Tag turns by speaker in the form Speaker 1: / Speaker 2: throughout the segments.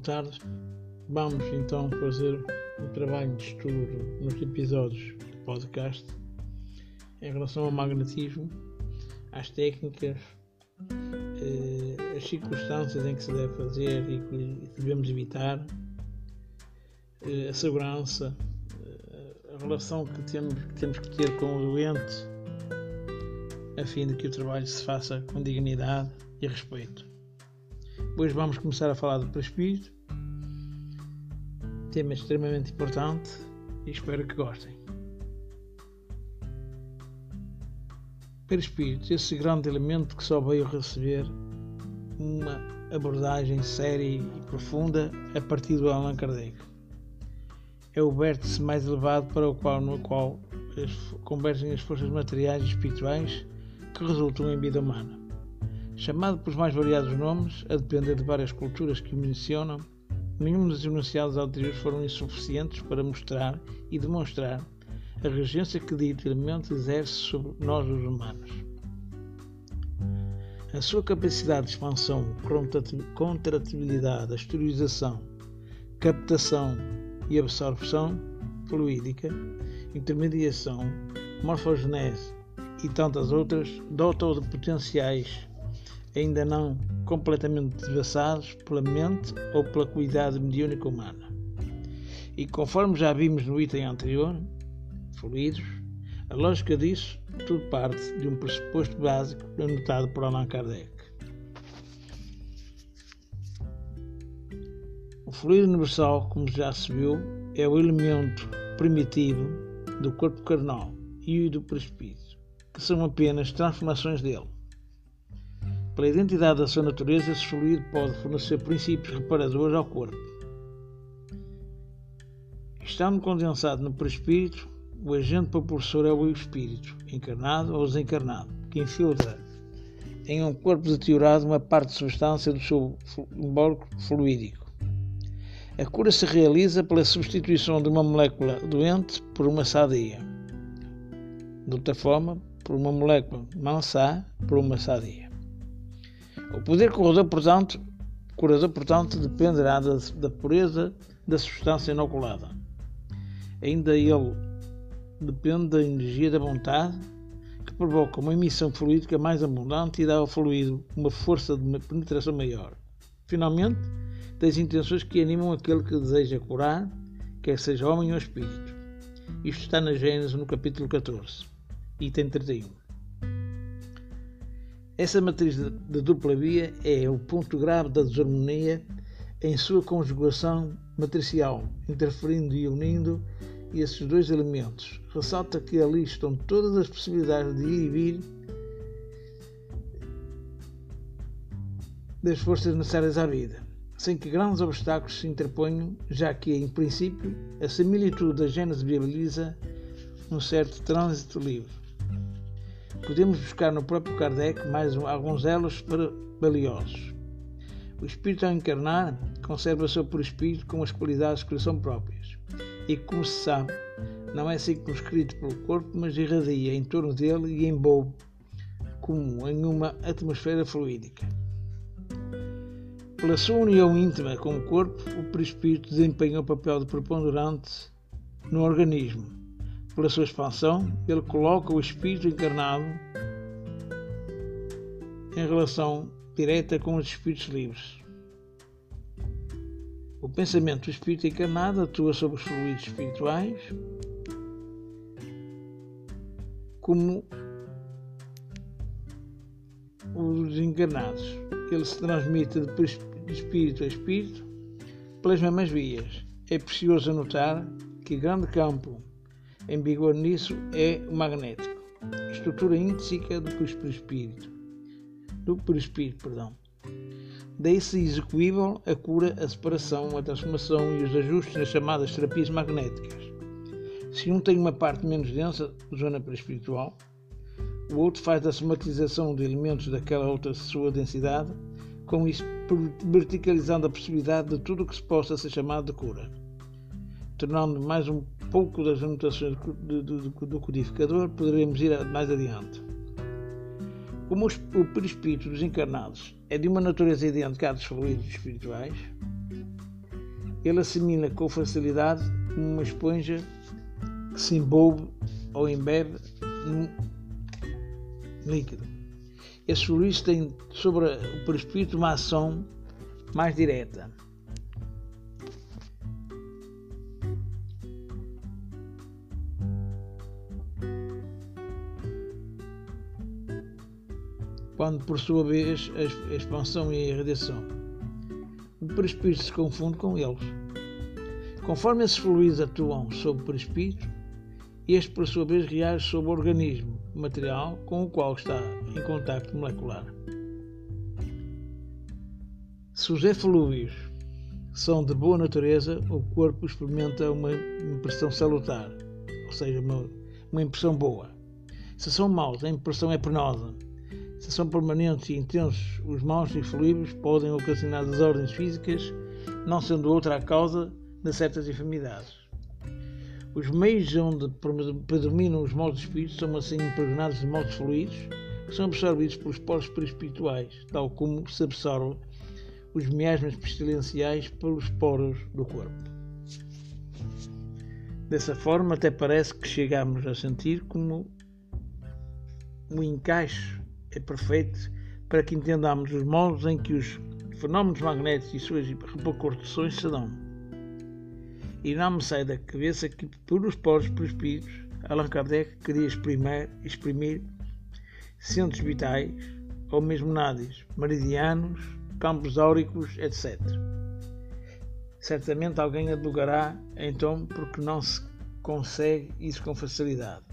Speaker 1: tarde. Vamos então fazer um trabalho de estudo nos episódios do podcast em relação ao magnetismo, às técnicas, eh, as circunstâncias em que se deve fazer e que devemos evitar, eh, a segurança, eh, a relação que temos, que temos que ter com o doente, a fim de que o trabalho se faça com dignidade e respeito. Hoje vamos começar a falar do perispírito, tema extremamente importante e espero que gostem. Perispírito, esse grande elemento que só veio receber uma abordagem séria e profunda a partir do Allan Kardec. É o vértice mais elevado para o qual, no qual convergem as forças materiais e espirituais que resultam em vida humana. Chamado pelos mais variados nomes, a depender de várias culturas que o mencionam, nenhum dos enunciados anteriores foram insuficientes para mostrar e demonstrar a regência que dito elemento exerce sobre nós os humanos. A sua capacidade de expansão, contratibilidade, exteriorização, captação e absorção fluídica, intermediação, morfogenese e tantas outras dotam de potenciais ainda não completamente devassados pela mente ou pela cuidado mediúnica humana. E conforme já vimos no item anterior, fluidos, a lógica disso tudo parte de um pressuposto básico anotado por Allan Kardec. O fluido universal, como já se viu, é o elemento primitivo do corpo carnal e do perispírito, que são apenas transformações dele. Pela identidade da sua natureza, esse fluido pode fornecer princípios reparadores ao corpo. Estando condensado no perispírito, o agente propulsor é o espírito, encarnado ou desencarnado, que infiltra em um corpo deteriorado uma parte de substância do seu embólico fluídico. A cura se realiza pela substituição de uma molécula doente por uma sadia. De outra forma, por uma molécula mansá por uma sadia. O poder curador, portanto, curador, portanto dependerá da, da pureza da substância inoculada. Ainda ele depende da energia da vontade que provoca uma emissão fluídica mais abundante e dá ao fluido uma força de penetração maior. Finalmente, das intenções que animam aquele que deseja curar, quer seja homem ou espírito. Isto está na Gênesis no capítulo 14, item 31. Essa matriz de, dupla via é o ponto grave da desarmonia em sua conjugação matricial, interferindo e unindo esses dois elementos. Ressalta que ali estão todas as possibilidades de ir e vir das forças necessárias à vida, sem que grandes obstáculos se interponham, já que, em princípio, a similitude da gênese viabiliza um certo trânsito livre podemos buscar no próprio Kardec mais alguns elos valiosos. O espírito ao encarnar conserva seu por espírito com as qualidades que lhe são próprias e, como se sabe, não é circunscrito pelo corpo, mas irradia em torno dele e envolve como em uma atmosfera fluídica. Pela sua união íntima com o corpo, o perispírito desempenha o papel de preponderante no organismo pela sua expansão, ele coloca o espírito encarnado em relação direta com os espíritos livres. O pensamento do espírito encarnado atua sobre os fluidos espirituais como os encarnados. Ele se transmite de espírito a espírito pelas mesmas vias. É precioso anotar que grande campo em vigor nisso é o magnético, estrutura intrínseca do perispírito. Do perispírito, perdão. Daí-se execuível a cura, a separação, a transformação e os ajustes nas chamadas terapias magnéticas. Se um tem uma parte menos densa, zona perispiritual, o outro faz a somatização de elementos daquela outra sua densidade, com isso verticalizando a possibilidade de tudo o que se possa ser chamado de cura, tornando mais um pouco das anotações do, do, do codificador, poderemos ir mais adiante. Como o perispírito dos encarnados é de uma natureza idêntica à dos fluidos espirituais, ele assimila com facilidade uma esponja que se envolve ou embebe no líquido. Esse fluido tem sobre o perispírito uma ação mais direta. Quando, por sua vez, a expansão e a radiação o perispírito se confunde com eles. Conforme esses fluidos atuam sobre o perispírito, este, por sua vez, reage sobre o organismo material com o qual está em contacto molecular. Se os eflúvios são de boa natureza, o corpo experimenta uma impressão salutar, ou seja, uma, uma impressão boa. Se são maus, a impressão é penosa. Se são permanentes e intensos, os maus eflúvios podem ocasionar desordens físicas, não sendo outra a causa de certas enfermidades. Os meios onde predominam os maus espíritos são assim impregnados de maus fluidos que são absorvidos pelos poros perispirituais, tal como se absorve os miasmas pestilenciais pelos poros do corpo. Dessa forma, até parece que chegamos a sentir como o encaixe é perfeito para que entendamos os modos em que os fenómenos magnéticos e suas repercussões se dão. E não me sai da cabeça que, pelos poros perispíritos, Allan Kardec queria exprimir, exprimir centros vitais, ou mesmo nádis, meridianos, campos áuricos, etc. Certamente alguém advogará, então, porque não se consegue isso com facilidade.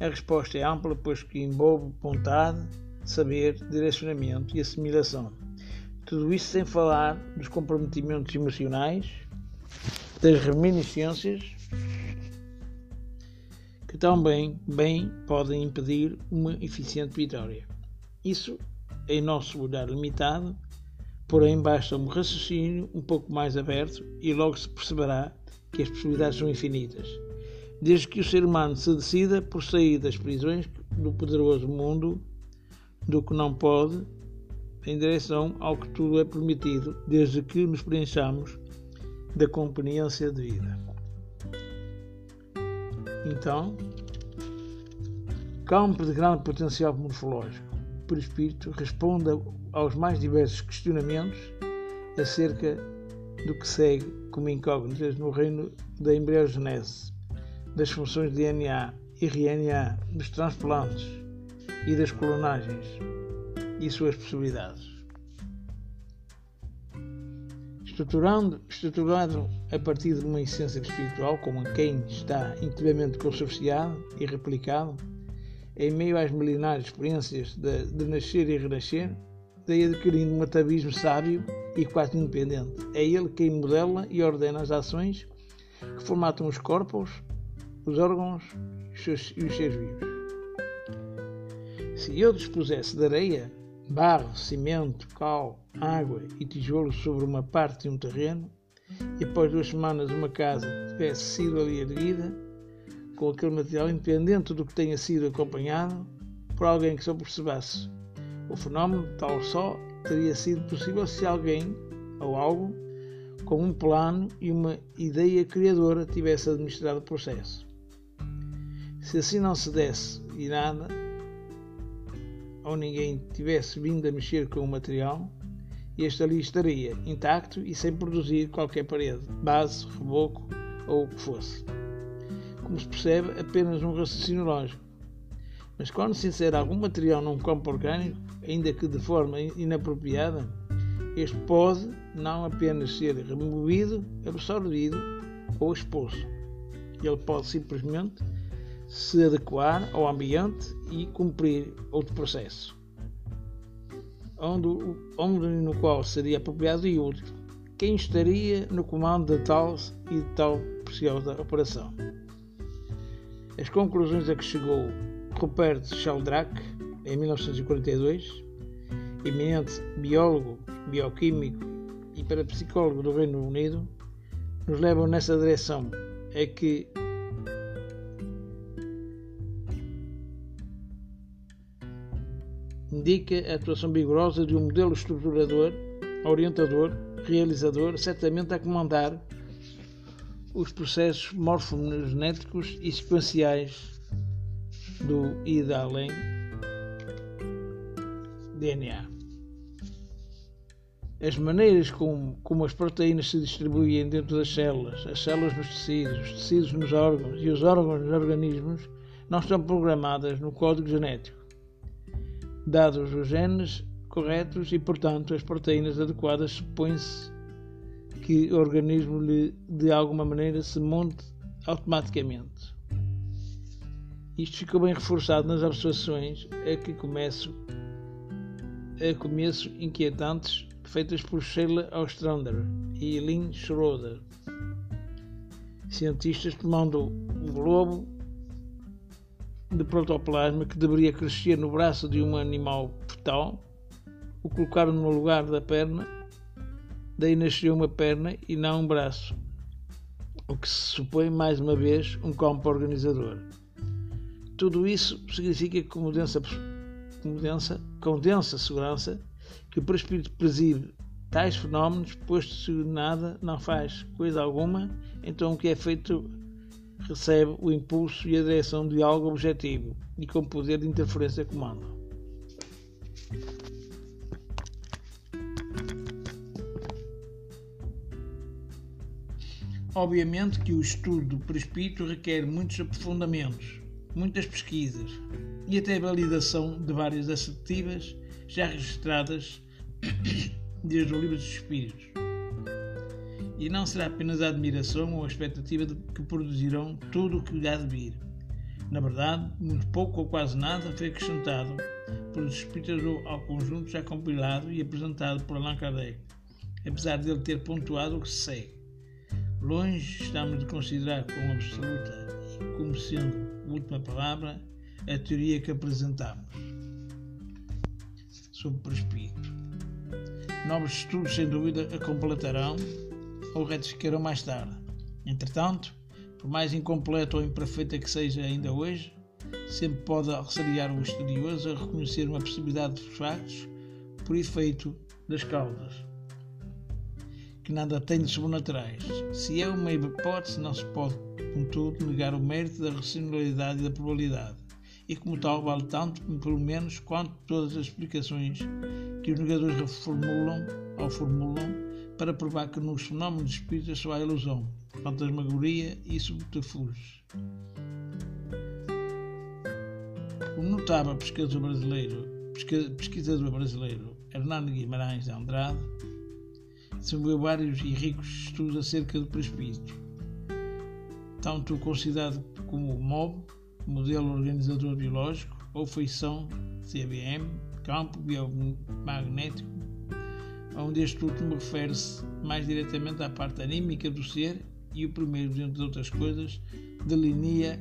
Speaker 1: A resposta é ampla, pois que envolve vontade, saber, direcionamento e assimilação. Tudo isso sem falar dos comprometimentos emocionais, das reminiscências, que também bem podem impedir uma eficiente vitória. Isso, em nosso olhar limitado, porém basta um raciocínio um pouco mais aberto e logo se perceberá que as possibilidades são infinitas. Desde que o ser humano se decida por sair das prisões do poderoso mundo do que não pode, em direção ao que tudo é permitido, desde que nos preenchamos da conveniência de vida. Então, campo de grande potencial morfológico, o perispírito responde aos mais diversos questionamentos acerca do que segue como incógnitas no reino da embriogenese, das funções de DNA e RNA, dos transplantes e das clonagens e suas possibilidades. Estruturando, estruturado a partir de uma essência espiritual, como quem está intimamente consubstanciado e replicado, em meio às milenares experiências de, de nascer e renascer, daí adquirindo um atavismo sábio e quase independente. É ele quem modela e ordena as ações que formatam os corpos, os órgãos e os seres vivos. Se eu dispusesse de areia, barro, cimento, cal, água e tijolos sobre uma parte de um terreno, e após duas semanas uma casa tivesse sido ali erguida, com aquele material independente do que tenha sido acompanhado por alguém que só percebesse o fenómeno, tal só teria sido possível se alguém ou algo com um plano e uma ideia criadora tivesse administrado o processo. Se assim não se desse e nada, ou ninguém tivesse vindo a mexer com o material, este ali estaria intacto e sem produzir qualquer parede, base, reboco ou o que fosse. Como se percebe, apenas um raciocínio lógico. Mas quando se insere algum material num campo orgânico, ainda que de forma inapropriada, este pode não apenas ser removido, absorvido ou expulso. Ele pode simplesmente se adequar ao ambiente e cumprir outro processo, onde, onde no qual seria apropriado e útil quem estaria no comando de tal e de tal preciosa operação. As conclusões a que chegou Rupert Sheldrake em 1942, eminente biólogo, bioquímico e parapsicólogo do Reino Unido, nos levam nessa direção, é que indica a atuação vigorosa de um modelo estruturador, orientador, realizador, certamente a comandar os processos morfogenéticos e sequenciais do e da além DNA. As maneiras como, como as proteínas se distribuem dentro das células, as células nos tecidos, os tecidos nos órgãos e os órgãos nos organismos não estão programadas no código genético. Dados os genes corretos e, portanto, as proteínas adequadas, supõe-se que o organismo lhe, de alguma maneira se monte automaticamente. Isto ficou bem reforçado nas observações a que começo, a começo inquietantes feitas por Sheila Ostrander e Lynn Schroeder, cientistas tomando um globo de protoplasma que deveria crescer no braço de um animal fetal, o colocaram no lugar da perna, daí nasceu uma perna e não um braço, o que se supõe mais uma vez um campo organizador. Tudo isso significa que com com densa, segurança que o perispírito preside tais fenómenos, posto se nada não faz coisa alguma, então o que é feito recebe o impulso e a direção de algo objetivo e com poder de interferência comando. Obviamente que o estudo do perispírito requer muitos aprofundamentos, muitas pesquisas e até validação de várias assertivas já registradas desde o livro dos Espíritos. E não será apenas a admiração ou a expectativa de que produzirão tudo o que há de vir. Na verdade, muito pouco ou quase nada foi acrescentado pelos Espíritos ao conjunto já compilado e apresentado por Allan Kardec, apesar de ele ter pontuado o que se segue. Longe estamos de considerar como absoluta e como sendo a última palavra a teoria que apresentamos sobre o espírito. Novos estudos, sem dúvida, a completarão ou retificarão mais tarde. Entretanto, por mais incompleta ou imperfeita que seja ainda hoje, sempre pode auxiliar o estudioso a reconhecer uma possibilidade dos factos por efeito das causas, que nada tem de sobrenaturais. Se é uma hipótese, não se pode, contudo, negar o mérito da racionalidade e da probabilidade e, como tal, vale tanto, pelo menos, quanto todas as explicações que os negadores reformulam ou formulam para provar que nos fenómenos espíritas só há ilusão, fantasmagoria e subterfúgios. O notável pesquisador brasileiro, pesquisador brasileiro Hernando Guimarães de Andrade desenvolveu vários e ricos estudos acerca do perispírito, tanto considerado como MOB, modelo organizador biológico, ou feição, CBM, campo biomagnético, onde este último refere-se mais diretamente à parte anímica do ser e o primeiro, dentre outras coisas, delinea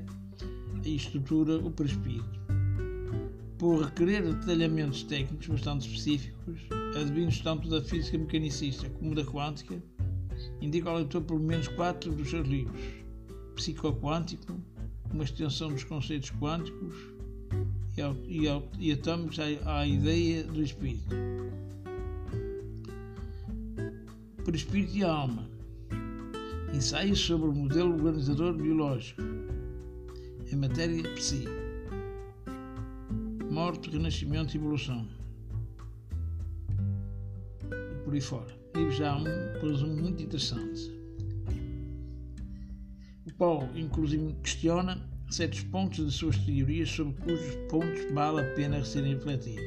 Speaker 1: e estrutura o perispírito. Por requerer detalhamentos técnicos bastante específicos, advindos tanto da física mecanicista como da quântica, indica ao leitor pelo menos quatro dos seus livros: Psicoquântico, uma extensão dos conceitos quânticos e, e, e atômicos à, à ideia do espírito. Por espírito e alma. Ensaios sobre o modelo organizador biológico. Em matéria psi. Morte, renascimento e evolução. E por aí fora. Livro já um resumo muito interessante. Paul, inclusive, questiona certos pontos de suas teorias sobre cujos pontos vale a pena serem refletidos.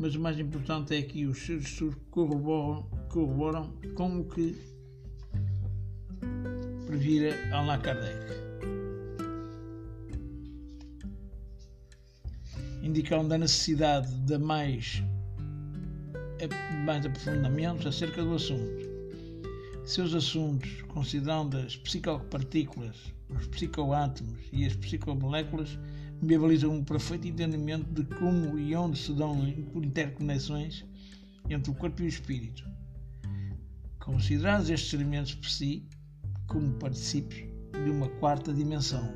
Speaker 1: Mas o mais importante é que os seus estudos corroboram, corroboram com o que previra Allan Kardec. Indicando a necessidade de mais, mais aprofundamentos acerca do assunto seus assuntos, considerando as psicopartículas, os psicoátomos e as psicomoléculas, viabilizam um perfeito entendimento de como e onde se dão interconexões entre o corpo e o espírito. Considerados estes elementos por si como particípios de uma quarta dimensão,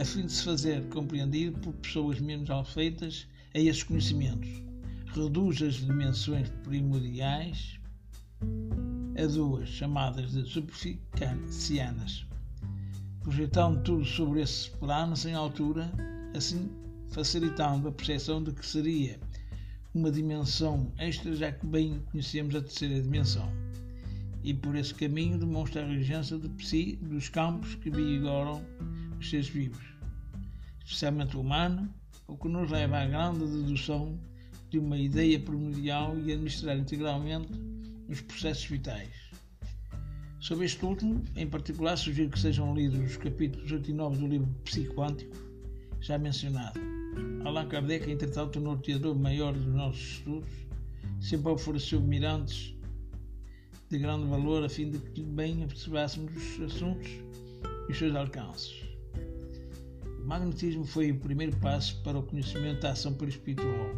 Speaker 1: a fim de se fazer compreendido por pessoas menos afeitas a esses conhecimentos, reduz as dimensões primordiais a duas, chamadas de superficianas, projetando tudo sobre esse plano sem altura, assim facilitando a percepção de que seria uma dimensão extra, já que bem conhecemos a terceira dimensão. E por esse caminho demonstra a regência de psi dos campos que vigoram os seres vivos, especialmente o humano, o que nos leva à grande dedução de uma ideia primordial e administrar integralmente os processos vitais. Sobre este último, em particular, sugiro que sejam lidos os capítulos 8 e 9 do livro Psicoquântico, já mencionado. Allan Kardec, entretanto, o norteador maior dos nossos estudos, sempre ofereceu mirantes de grande valor a fim de que bem observássemos os assuntos e os seus alcances. O magnetismo foi o primeiro passo para o conhecimento da ação perispiritual,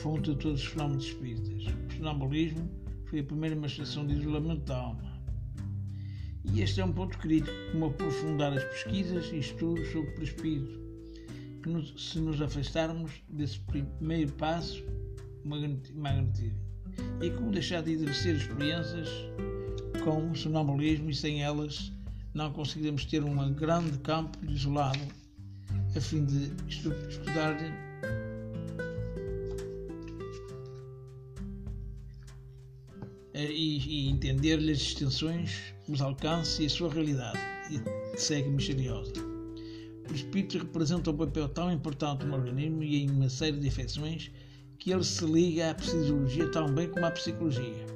Speaker 1: fonte de todos os fenómenos espíritas. O sonambulismo foi a primeira manifestação de isolamento da alma. E este é um ponto crítico, como aprofundar as pesquisas e estudos sobre o perispírito, que nos, se nos afastarmos desse primeiro passo, magnetismo, e como deixar de exercer experiências com o sonambulismo e sem elas não conseguiremos ter um grande campo isolado a fim de estudar e, entender-lhe as extensões, os alcances e a sua realidade, e segue misteriosa. O espírito representa um papel tão importante no organismo e em uma série de afecções que ele se liga à psicologia tão bem como à psicologia.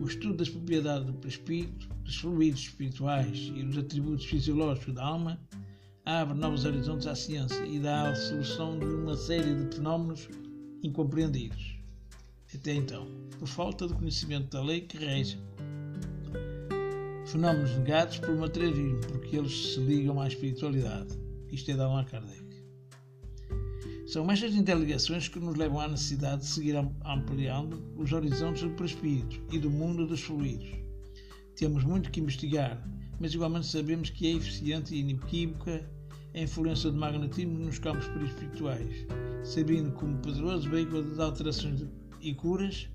Speaker 1: O estudo das propriedades do espírito, dos fluidos espirituais e dos atributos fisiológicos da alma abre novos horizontes à ciência e dá a solução de uma série de fenómenos incompreendidos até então, por falta de conhecimento da lei que rege. Fenómenos negados por materialismo, porque eles se ligam à espiritualidade. Isto é da Allan Kardec. São estas interligações que nos levam à necessidade de seguir ampliando os horizontes do perispírito e do mundo dos fluidos. Temos muito que investigar, mas igualmente sabemos que é eficiente e inequívoca a influência do magnetismo nos campos perispirituais, servindo como poderoso veículo de alterações e curas,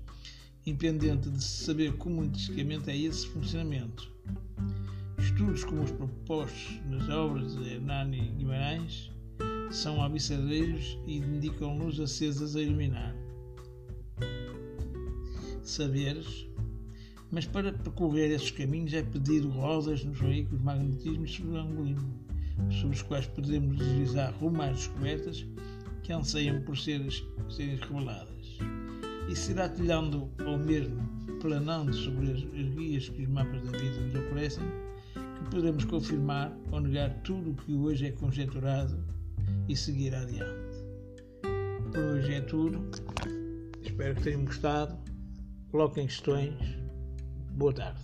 Speaker 1: independente de se saber como intrinsecamente é esse funcionamento. Estudos como os propostos nas obras de Hernani Guimarães são abisseiros e indicam luz acesas a iluminar. Saberes, mas para percorrer esses caminhos é pedido rodas nos veículos magnetismo e sobrangulismo, sobre os quais podemos deslizar rumo às descobertas que anseiam por serem, reveladas e será trilhando ou mesmo planando sobre as, as guias que os mapas da vida nos oferecem que podemos confirmar ou negar tudo o que hoje é conjecturado e seguir adiante. Por hoje é tudo. Espero que tenham gostado. Coloquem questões. Boa tarde.